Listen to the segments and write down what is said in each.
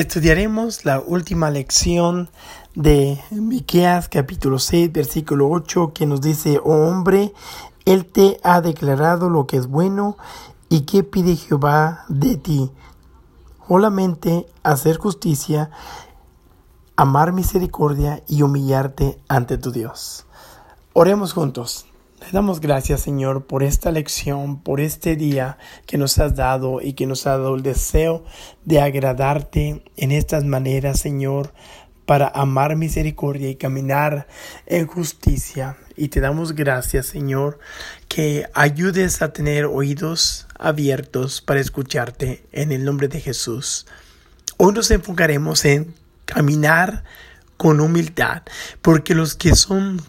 Estudiaremos la última lección de Miqueas capítulo 6 versículo 8 que nos dice, oh hombre, él te ha declarado lo que es bueno y qué pide Jehová de ti. Solamente hacer justicia, amar misericordia y humillarte ante tu Dios. Oremos juntos. Le damos gracias, Señor, por esta lección, por este día que nos has dado y que nos ha dado el deseo de agradarte en estas maneras, Señor, para amar misericordia y caminar en justicia. Y te damos gracias, Señor, que ayudes a tener oídos abiertos para escucharte en el nombre de Jesús. Hoy nos enfocaremos en caminar con humildad, porque los que son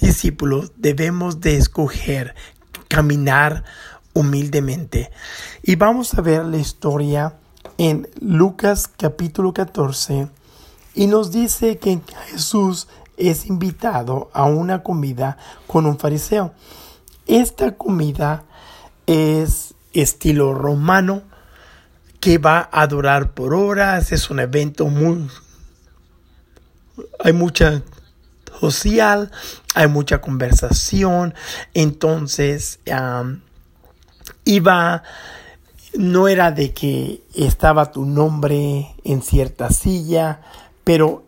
discípulos debemos de escoger caminar humildemente. Y vamos a ver la historia en Lucas capítulo 14 y nos dice que Jesús es invitado a una comida con un fariseo. Esta comida es estilo romano que va a durar por horas, es un evento muy... Hay mucha social, hay mucha conversación, entonces iba, no era de que estaba tu nombre en cierta silla, pero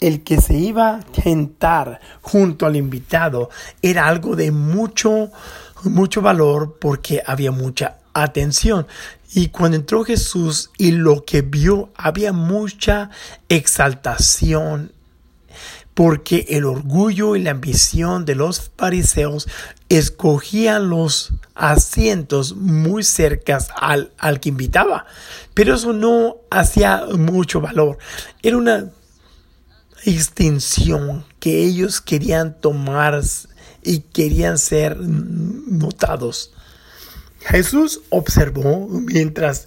el que se iba a sentar junto al invitado era algo de mucho, mucho valor porque había mucha atención. Y cuando entró Jesús y lo que vio, había mucha exaltación porque el orgullo y la ambición de los fariseos escogían los asientos muy cercas al, al que invitaba. Pero eso no hacía mucho valor. Era una extinción que ellos querían tomar y querían ser notados. Jesús observó mientras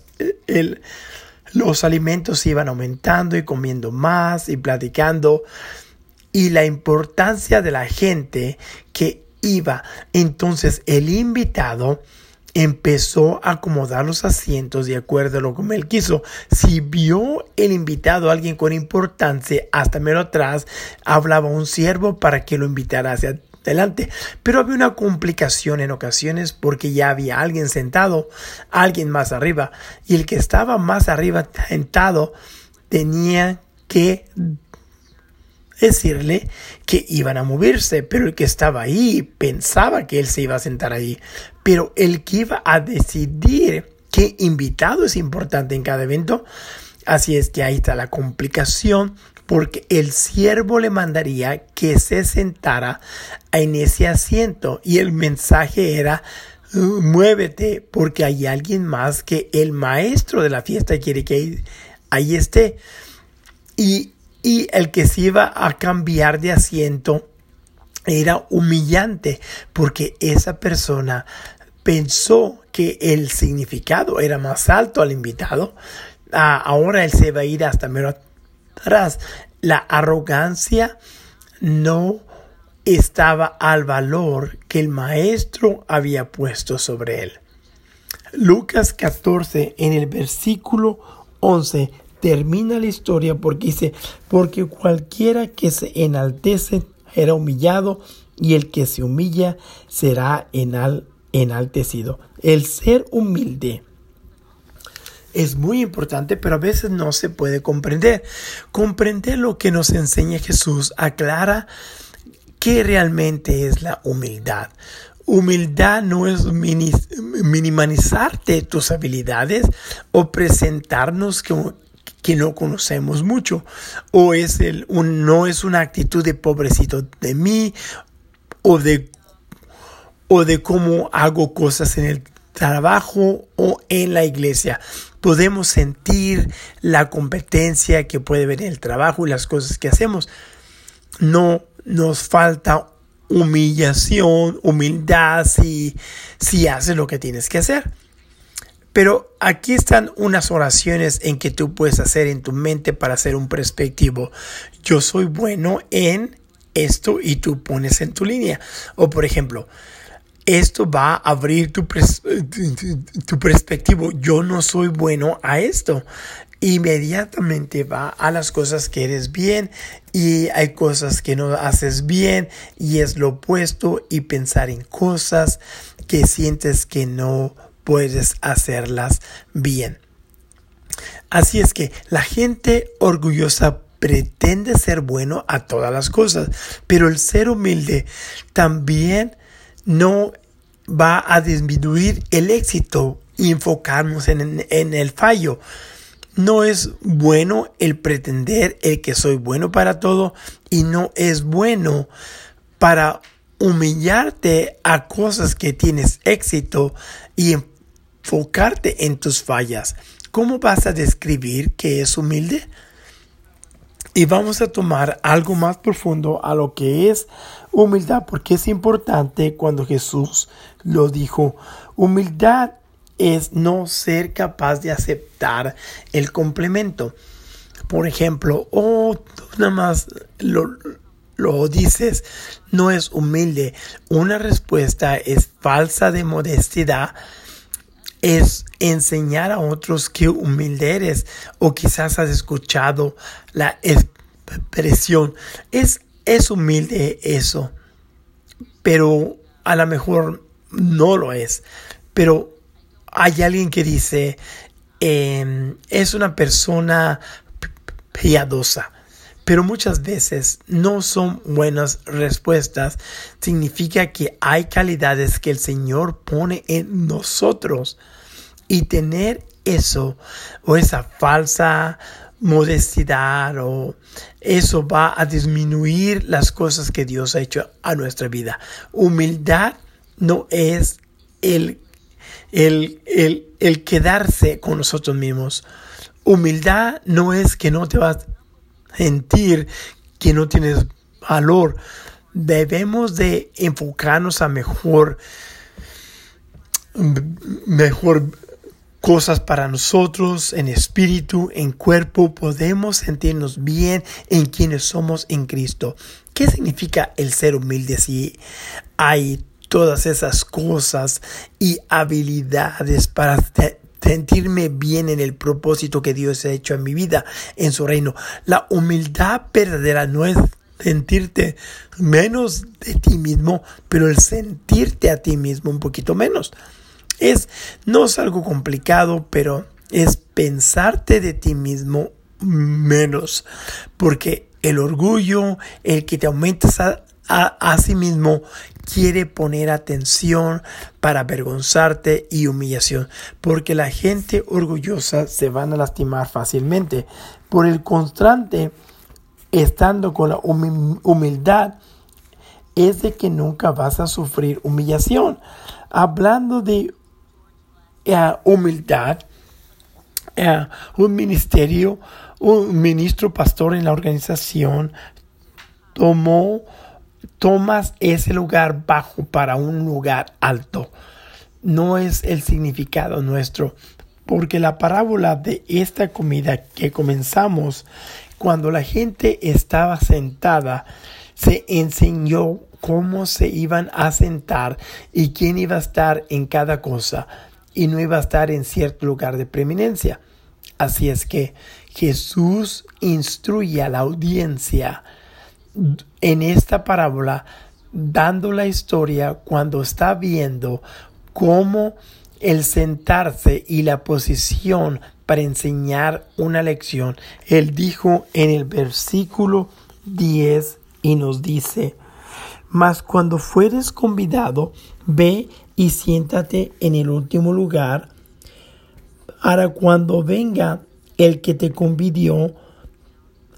los alimentos iban aumentando y comiendo más y platicando y la importancia de la gente que iba. Entonces el invitado empezó a acomodar los asientos de acuerdo a lo que él quiso. Si vio el invitado a alguien con importancia, hasta menos atrás hablaba un siervo para que lo invitara hacia adelante. Pero había una complicación en ocasiones porque ya había alguien sentado, alguien más arriba, y el que estaba más arriba sentado tenía que decirle que iban a moverse, pero el que estaba ahí pensaba que él se iba a sentar ahí. Pero el que iba a decidir qué invitado es importante en cada evento, así es que ahí está la complicación, porque el siervo le mandaría que se sentara en ese asiento y el mensaje era muévete porque hay alguien más que el maestro de la fiesta quiere que ahí esté. Y y el que se iba a cambiar de asiento era humillante porque esa persona pensó que el significado era más alto al invitado. Ah, ahora él se va a ir hasta menos atrás. La arrogancia no estaba al valor que el maestro había puesto sobre él. Lucas 14 en el versículo 11 termina la historia porque dice, porque cualquiera que se enaltece era humillado y el que se humilla será enal enaltecido. El ser humilde es muy importante, pero a veces no se puede comprender. Comprender lo que nos enseña Jesús aclara qué realmente es la humildad. Humildad no es minimizarte tus habilidades o presentarnos como que no conocemos mucho o es el un, no es una actitud de pobrecito de mí o de o de cómo hago cosas en el trabajo o en la iglesia. Podemos sentir la competencia que puede haber en el trabajo y las cosas que hacemos. No nos falta humillación, humildad si, si haces lo que tienes que hacer. Pero aquí están unas oraciones en que tú puedes hacer en tu mente para hacer un perspectivo. Yo soy bueno en esto y tú pones en tu línea. O por ejemplo, esto va a abrir tu, tu perspectivo. Yo no soy bueno a esto. inmediatamente va a las cosas que eres bien y hay cosas que no haces bien y es lo opuesto y pensar en cosas que sientes que no puedes hacerlas bien. Así es que la gente orgullosa pretende ser bueno a todas las cosas, pero el ser humilde también no va a disminuir el éxito y enfocarnos en, el fallo. No es bueno el pretender el que soy bueno para todo y no es bueno para humillarte a cosas que tienes éxito y enfocarte en tus fallas. ¿Cómo vas a describir que es humilde? Y vamos a tomar algo más profundo a lo que es humildad, porque es importante cuando Jesús lo dijo. Humildad es no ser capaz de aceptar el complemento. Por ejemplo, oh, tú nada más lo, lo dices, no es humilde. Una respuesta es falsa de modestidad es enseñar a otros que humilde eres o quizás has escuchado la expresión. Es, es humilde eso, pero a lo mejor no lo es. Pero hay alguien que dice, em, es una persona piadosa pero muchas veces no son buenas respuestas. Significa que hay calidades que el Señor pone en nosotros y tener eso o esa falsa modestidad o eso va a disminuir las cosas que Dios ha hecho a nuestra vida. Humildad no es el, el, el, el quedarse con nosotros mismos. Humildad no es que no te vas sentir que no tienes valor. Debemos de enfocarnos a mejor, mejor cosas para nosotros en espíritu, en cuerpo. Podemos sentirnos bien en quienes somos en Cristo. ¿Qué significa el ser humilde si hay todas esas cosas y habilidades para sentirme bien en el propósito que Dios ha hecho en mi vida, en su reino. La humildad verdadera no es sentirte menos de ti mismo, pero el sentirte a ti mismo un poquito menos. Es, no es algo complicado, pero es pensarte de ti mismo menos, porque el orgullo, el que te aumentas a, a, sí mismo quiere poner atención para avergonzarte y humillación, porque la gente orgullosa se van a lastimar fácilmente. Por el constante, estando con la humildad, es de que nunca vas a sufrir humillación. Hablando de eh, humildad, eh, un ministerio, un ministro pastor en la organización tomó tomas ese lugar bajo para un lugar alto. No es el significado nuestro, porque la parábola de esta comida que comenzamos, cuando la gente estaba sentada, se enseñó cómo se iban a sentar y quién iba a estar en cada cosa y no iba a estar en cierto lugar de preeminencia. Así es que Jesús instruye a la audiencia en esta parábola dando la historia cuando está viendo cómo el sentarse y la posición para enseñar una lección. Él dijo en el versículo 10 y nos dice, mas cuando fueres convidado, ve y siéntate en el último lugar, para cuando venga el que te convidió,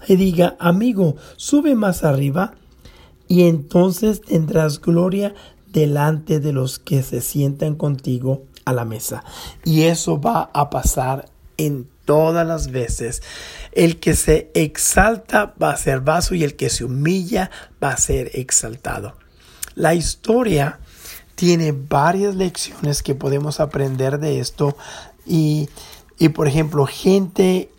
y diga, amigo, sube más arriba, y entonces tendrás gloria delante de los que se sientan contigo a la mesa. Y eso va a pasar en todas las veces. El que se exalta va a ser vaso y el que se humilla va a ser exaltado. La historia tiene varias lecciones que podemos aprender de esto y, y por ejemplo, gente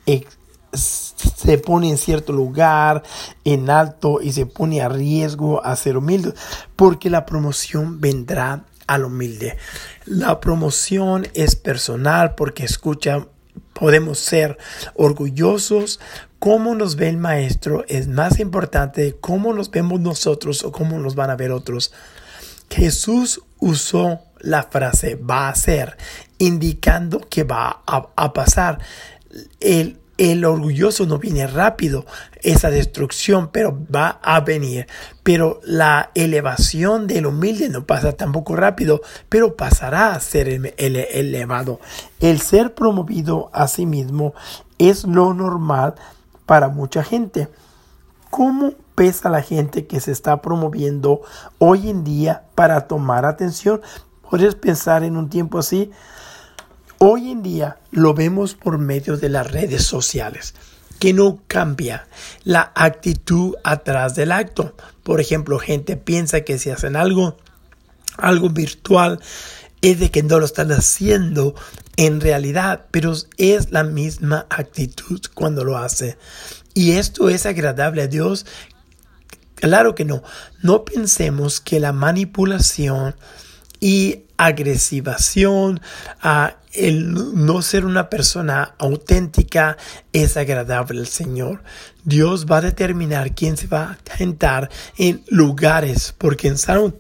se pone en cierto lugar, en alto, y se pone a riesgo a ser humilde, porque la promoción vendrá al humilde. La promoción es personal porque escucha podemos ser orgullosos. Cómo nos ve el maestro es más importante de cómo nos vemos nosotros o cómo nos van a ver otros. Jesús usó la frase va a ser, indicando que va a, pasar. El, el orgulloso no viene rápido, esa destrucción, pero va a venir. Pero la elevación del humilde no pasa tampoco rápido, pero pasará a ser elevado. El ser promovido a sí mismo es lo normal para mucha gente. ¿Cómo pesa la gente que se está promoviendo hoy en día para tomar atención? ¿Podrías pensar en un tiempo así? Hoy en día lo vemos por medio de las redes sociales, que no cambia la actitud atrás del acto. Por ejemplo, gente piensa que si hacen algo, algo virtual, es de que no lo están haciendo en realidad, pero es la misma actitud cuando lo hace. Y esto es agradable a Dios. Claro que no. No pensemos que la manipulación y agresivación, a el no ser una persona auténtica es agradable al Señor. Dios va a determinar quién se va a sentar en lugares, porque en Salmo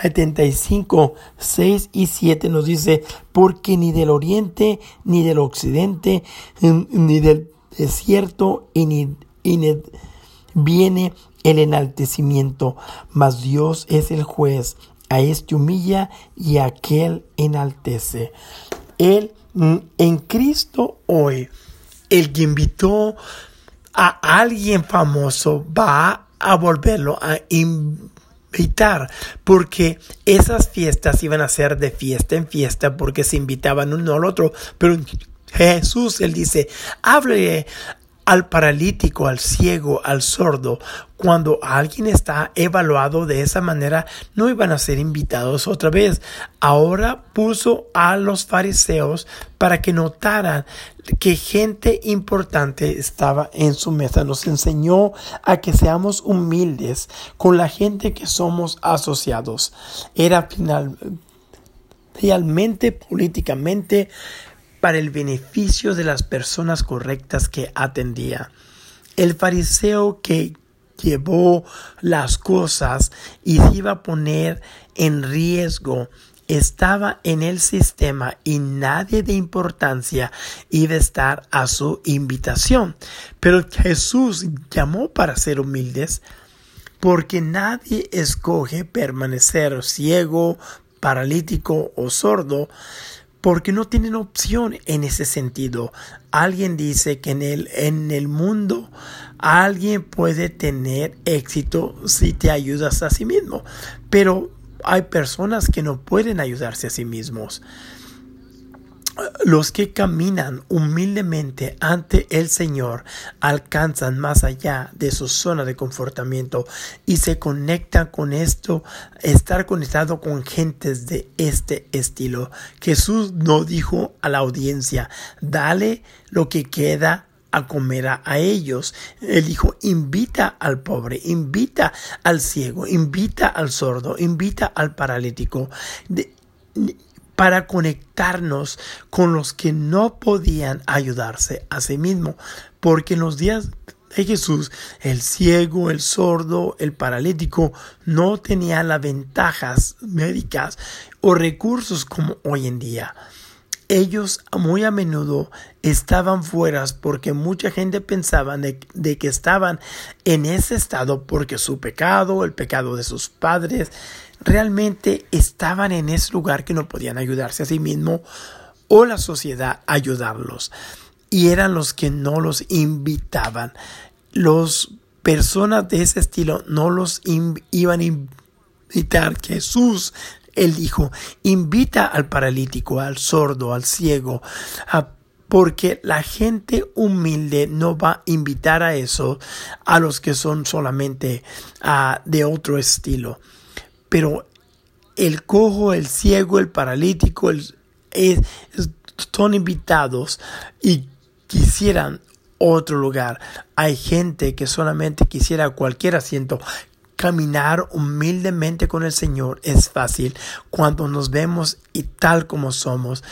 75, 6 y 7 nos dice, porque ni del oriente, ni del occidente, ni del desierto, ni, y viene el enaltecimiento, mas Dios es el juez a este humilla y aquel enaltece. Él mm, en Cristo hoy, el que invitó a alguien famoso va a volverlo a invitar, porque esas fiestas iban a ser de fiesta en fiesta, porque se invitaban uno al otro, pero Jesús, él dice, hable al paralítico, al ciego, al sordo, cuando alguien está evaluado de esa manera, no iban a ser invitados otra vez. Ahora puso a los fariseos para que notaran que gente importante estaba en su mesa. Nos enseñó a que seamos humildes con la gente que somos asociados. Era final, realmente políticamente para el beneficio de las personas correctas que atendía. El fariseo que llevó las cosas y se iba a poner en riesgo estaba en el sistema y nadie de importancia iba a estar a su invitación. Pero Jesús llamó para ser humildes porque nadie escoge permanecer ciego, paralítico o sordo porque no tienen opción en ese sentido. Alguien dice que en el, en el mundo alguien puede tener éxito si te ayudas a sí mismo, pero hay personas que no pueden ayudarse a sí mismos los que caminan humildemente ante el Señor alcanzan más allá de su zona de confortamiento y se conectan con esto, estar conectado con gentes de este estilo. Jesús no dijo a la audiencia, dale lo que queda a comer a, ellos. Él dijo, invita al pobre, invita al ciego, invita al sordo, invita al paralítico para conectarnos con los que no podían ayudarse a sí mismo, porque en los días de Jesús, el ciego, el sordo, el paralítico no tenían las ventajas médicas o recursos como hoy en día. Ellos muy a menudo estaban fuera porque mucha gente pensaba de, que estaban en ese estado porque su pecado, el pecado de sus padres, realmente estaban en ese lugar que no podían ayudarse a sí mismos o la sociedad ayudarlos. Y eran los que no los invitaban. Los personas de ese estilo no los iban a invitar. Jesús, él dijo, invita al paralítico, al sordo, al ciego, porque la gente humilde no va a invitar a eso a los que son solamente de otro estilo pero el cojo, el ciego, el paralítico, son invitados y quisieran otro lugar. Hay gente que solamente quisiera cualquier asiento. Caminar humildemente con el Señor es fácil cuando nos vemos y tal como somos.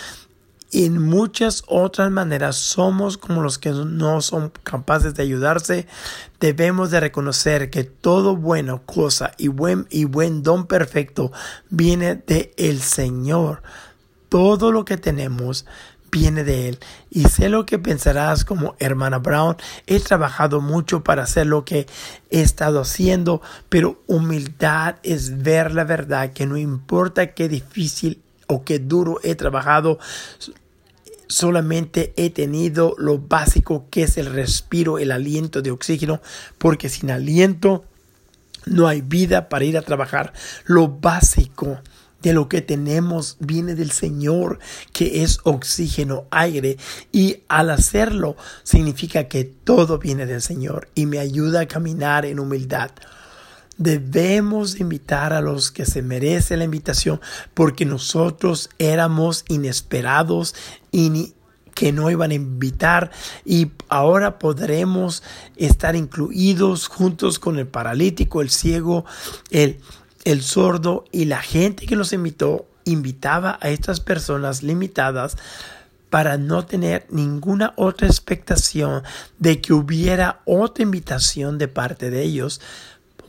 En muchas otras maneras somos como los que no son capaces de ayudarse. Debemos de reconocer que todo bueno cosa y buen y buen don perfecto viene de el Señor. Todo lo que tenemos viene de Él. Y sé lo que pensarás como hermana Brown. He trabajado mucho para hacer lo que he estado haciendo, pero humildad es ver la verdad, que no importa qué difícil o qué duro he trabajado, solamente he tenido lo básico que es el respiro, el aliento de oxígeno, porque sin aliento no hay vida para ir a trabajar. Lo básico de lo que tenemos viene del Señor, que es oxígeno, aire, y al hacerlo significa que todo viene del Señor y me ayuda a caminar en humildad. Debemos invitar a los que se merecen la invitación porque nosotros éramos inesperados y que no iban a invitar y ahora podremos estar incluidos juntos con el paralítico, el ciego, el, el sordo y la gente que los invitó invitaba a estas personas limitadas para no tener ninguna otra expectación de que hubiera otra invitación de parte de ellos,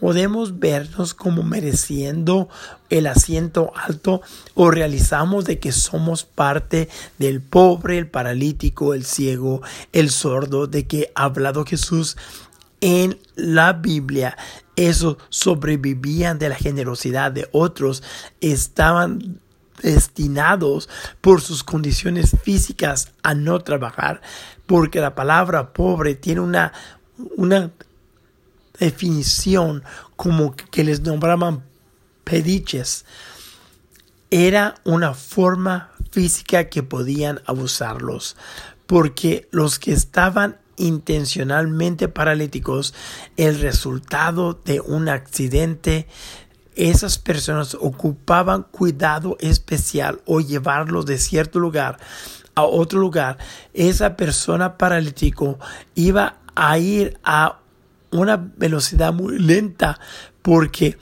podemos vernos como mereciendo el asiento alto o realizamos de que somos parte del pobre, el paralítico, el ciego, el sordo, de que ha hablado Jesús en la Biblia. Eso sobrevivían de la generosidad de otros, estaban destinados por sus condiciones físicas a no trabajar, porque la palabra pobre tiene una, una definición como que les nombraban pediches. Era una forma física que podían abusarlos, porque los que estaban intencionalmente paralíticos, el resultado de un accidente, esas personas ocupaban cuidado especial o llevarlos de cierto lugar a otro lugar. Esa persona paralítico iba a ir a una velocidad muy lenta porque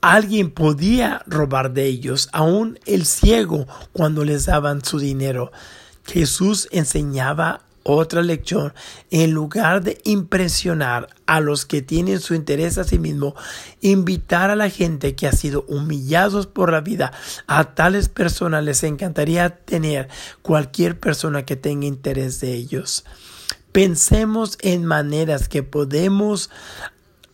alguien podía robar de ellos, aún el ciego cuando les daban su dinero. Jesús enseñaba otra lección, en lugar de impresionar a los que tienen su interés a sí mismo, invitar a la gente que ha sido humillados por la vida, a tales personas les encantaría tener cualquier persona que tenga interés de ellos. Pensemos en maneras que podemos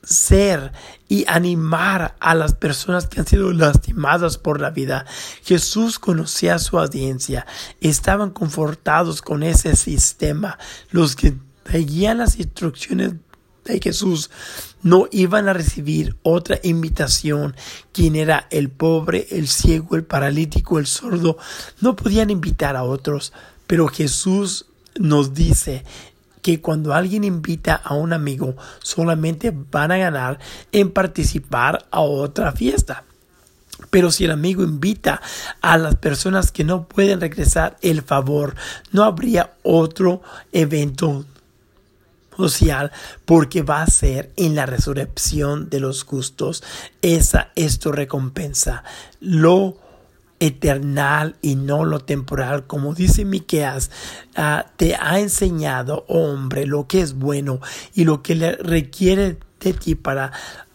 ser y animar a las personas que han sido lastimadas por la vida. Jesús conocía a su audiencia, estaban confortados con ese sistema. Los que seguían las instrucciones de Jesús no iban a recibir otra invitación. Quien era el pobre, el ciego, el paralítico, el sordo, no podían invitar a otros. Pero Jesús nos dice que cuando alguien invita a un amigo solamente van a ganar en participar a otra fiesta. Pero si el amigo invita a las personas que no pueden regresar el favor, no habría otro evento social porque va a ser en la resurrección de los justos. Esa es tu recompensa. Lo eternal y no lo temporal, como dice Miqueas, ah, te ha enseñado, hombre, lo que es bueno y lo que le requiere de ti para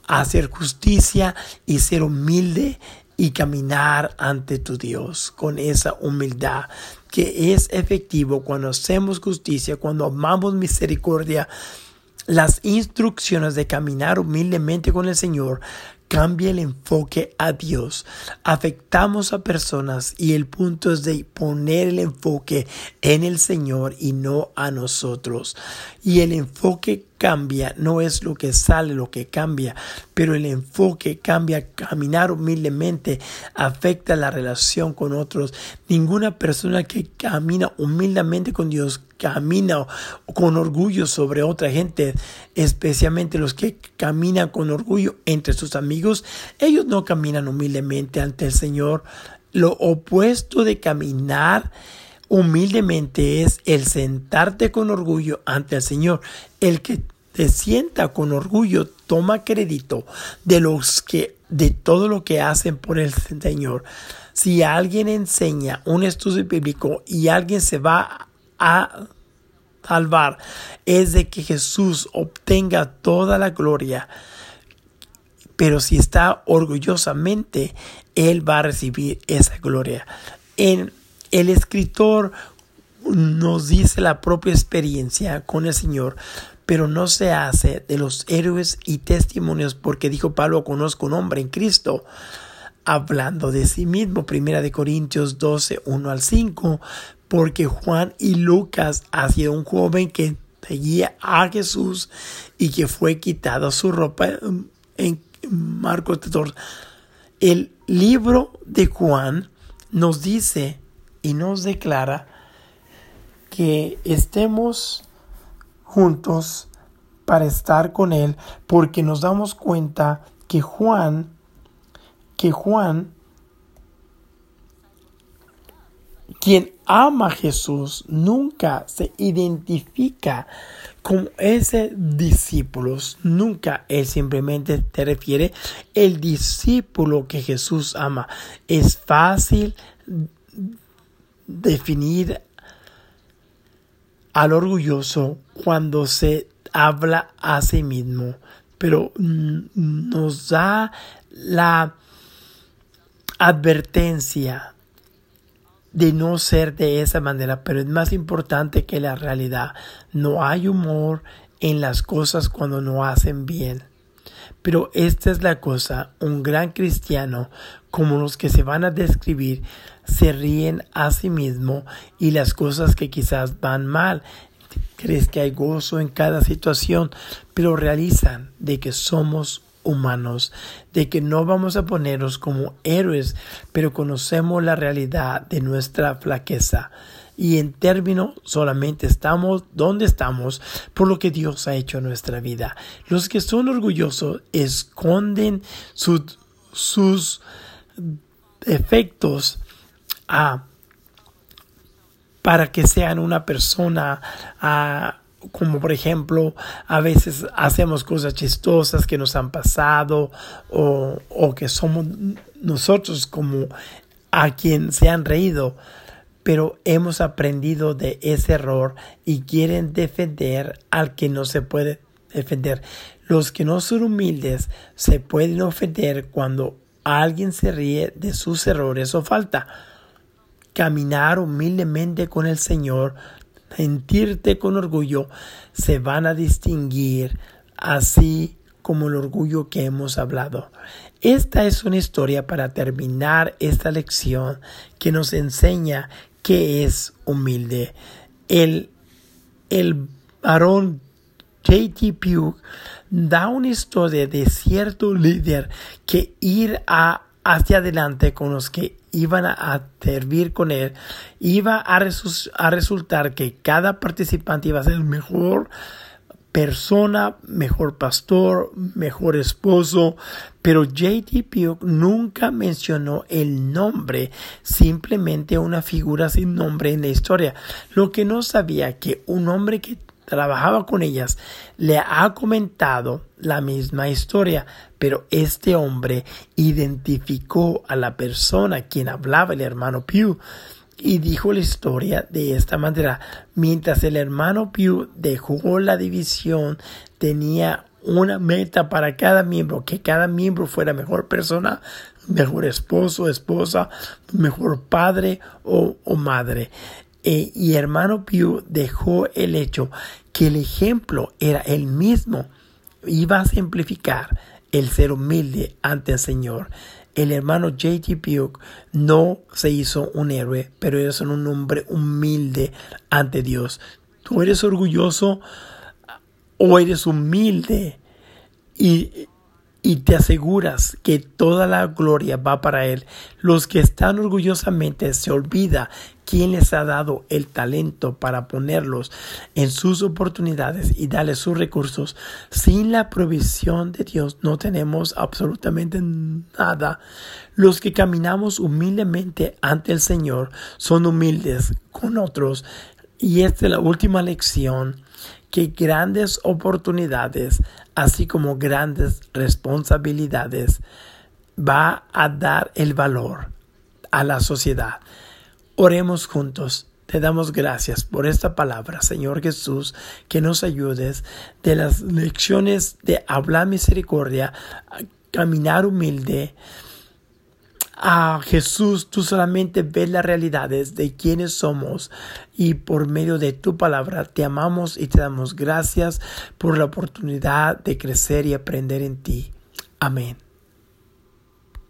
hacer justicia y ser humilde y caminar ante tu Dios con esa humildad que es efectivo cuando hacemos justicia, cuando amamos misericordia. Las instrucciones de caminar humildemente con el Señor cambia el enfoque a Dios. Afectamos a personas y el punto es de poner el enfoque en el Señor y no a nosotros. Y el enfoque cambia, no es lo que sale lo que cambia, pero el enfoque cambia, caminar humildemente afecta la relación con otros. Ninguna persona que camina humildemente con Dios camina con orgullo sobre otra gente, especialmente los que caminan con orgullo entre sus amigos, ellos no caminan humildemente ante el Señor. Lo opuesto de caminar humildemente es el sentarte con orgullo ante el Señor. El que te sienta con orgullo toma crédito de los que de todo lo que hacen por el Señor. Si alguien enseña un estudio bíblico y alguien se va a salvar, es de que Jesús obtenga toda la gloria. Pero si está orgullosamente, Él va a recibir esa gloria. En el escritor nos dice la propia experiencia con el Señor, pero no se hace de los héroes y testimonios porque dijo Pablo, conozco un hombre en Cristo, hablando de sí mismo, primera de Corintios 12, 1 al 5, porque Juan y Lucas ha sido un joven que seguía a Jesús y que fue quitado su ropa en Marcos 14. El libro de Juan nos dice y nos declara que estemos juntos para estar con Él, porque nos damos cuenta que Juan, que Juan, quien ama a Jesús, nunca se identifica como ese discípulo. Nunca él simplemente te refiere el discípulo que Jesús ama. Es fácil definir al orgulloso cuando se habla a sí mismo, pero nos da la advertencia de no ser de esa manera, pero es más importante que la realidad. No hay humor en las cosas cuando no hacen bien. Pero esta es la cosa, un gran cristiano, como los que se van a describir, se ríen a sí mismo y las cosas que quizás van mal. Crees que hay gozo en cada situación, pero realizan de que somos humanos, de que no vamos a ponernos como héroes, pero conocemos la realidad de nuestra flaqueza y en término solamente estamos donde estamos por lo que Dios ha hecho en nuestra vida. Los que son orgullosos esconden sus efectos para que sean una persona como por ejemplo a veces hacemos cosas chistosas que nos han pasado o, o que somos nosotros como a quien se han reído pero hemos aprendido de ese error y quieren defender al que no se puede defender. Los que no son humildes se pueden ofender cuando alguien se ríe de sus errores o falta. Caminar humildemente con el Señor, sentirte con orgullo, se van a distinguir así como el orgullo que hemos hablado. Esta es una historia para terminar esta lección que nos enseña que es humilde. El, el varón J.T. Pugh da una historia de cierto líder que ir a, hacia adelante con los que iban a, servir con él, iba a, a resultar que cada participante iba a ser mejor persona, mejor pastor, mejor esposo, pero J.T. Pugh nunca mencionó el nombre, simplemente una figura sin nombre en la historia. Lo que no sabía que un hombre que trabajaba con ellas le ha comentado la misma historia, pero este hombre identificó a la persona quien hablaba el hermano Pugh y dijo la historia de esta manera. Mientras el hermano Pew dejó la división, tenía una meta para cada miembro, que cada miembro fuera mejor persona, mejor esposo, esposa, mejor padre o, madre. E, y hermano Pew dejó el hecho que el ejemplo era el mismo. Iba a simplificar el ser humilde ante el Señor el hermano J.T. Pugh no se hizo un héroe, pero es un hombre humilde ante Dios. Tú eres orgulloso o eres humilde y y te aseguras que toda la gloria va para Él. Los que están orgullosamente se olvida quién les ha dado el talento para ponerlos en sus oportunidades y darles sus recursos. Sin la provisión de Dios no tenemos absolutamente nada. Los que caminamos humildemente ante el Señor son humildes con otros. Y esta es la última lección que grandes oportunidades, así como grandes responsabilidades, va a dar el valor a la sociedad. Oremos juntos. Te damos gracias por esta palabra, Señor Jesús, que nos ayudes de las lecciones de hablar misericordia, caminar humilde. A Jesús, tú solamente ves las realidades de quienes somos y por medio de tu palabra te amamos y te damos gracias por la oportunidad de crecer y aprender en ti. Amén.